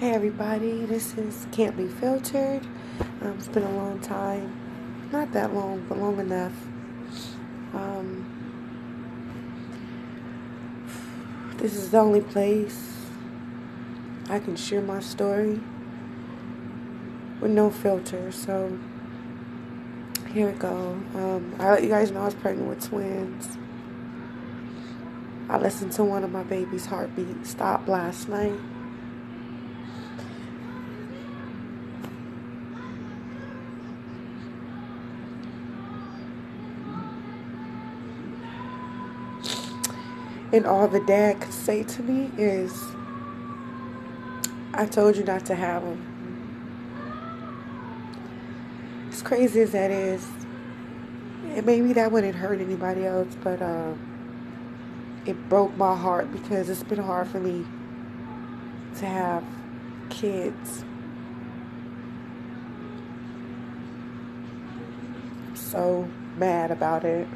Hey everybody, this is Can't Be Filtered. Um, it's been a long time. Not that long, but long enough. Um, this is the only place I can share my story with no filter. So here we go. Um, I let you guys know I was pregnant with twins. I listened to one of my baby's heartbeat stop last night. And all the dad could say to me is, I told you not to have them. As crazy as that is, and maybe that wouldn't hurt anybody else, but uh, it broke my heart because it's been hard for me to have kids. I'm so mad about it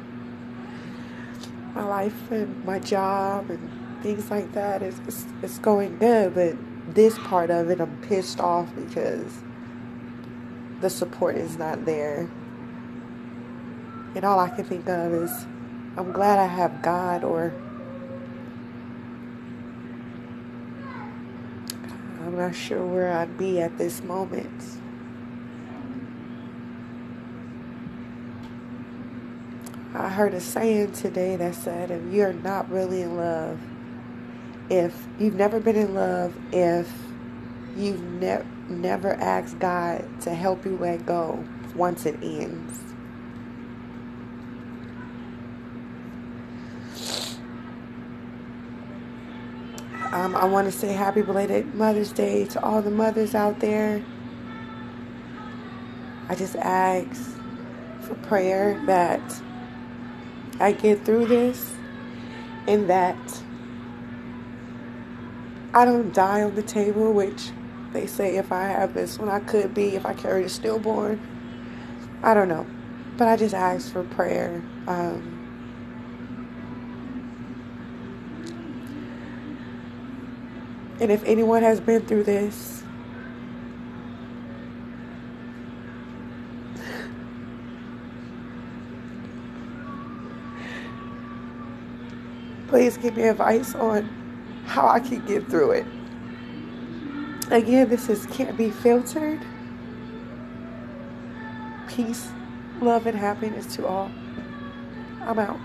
my life and my job and things like that is it's, it's going good, but this part of it I'm pissed off because the support is not there. And all I can think of is I'm glad I have God or I'm not sure where I'd be at this moment. I heard a saying today that said, if you're not really in love, if you've never been in love, if you've ne- never asked God to help you let go once it ends. Um, I want to say happy belated Mother's Day to all the mothers out there. I just ask for prayer that I get through this and that I don't die on the table, which they say if I have this one, I could be if I carry a stillborn. I don't know. But I just ask for prayer. Um, and if anyone has been through this, Please give me advice on how I can get through it. Again, this is Can't Be Filtered. Peace, love, and happiness to all. I'm out.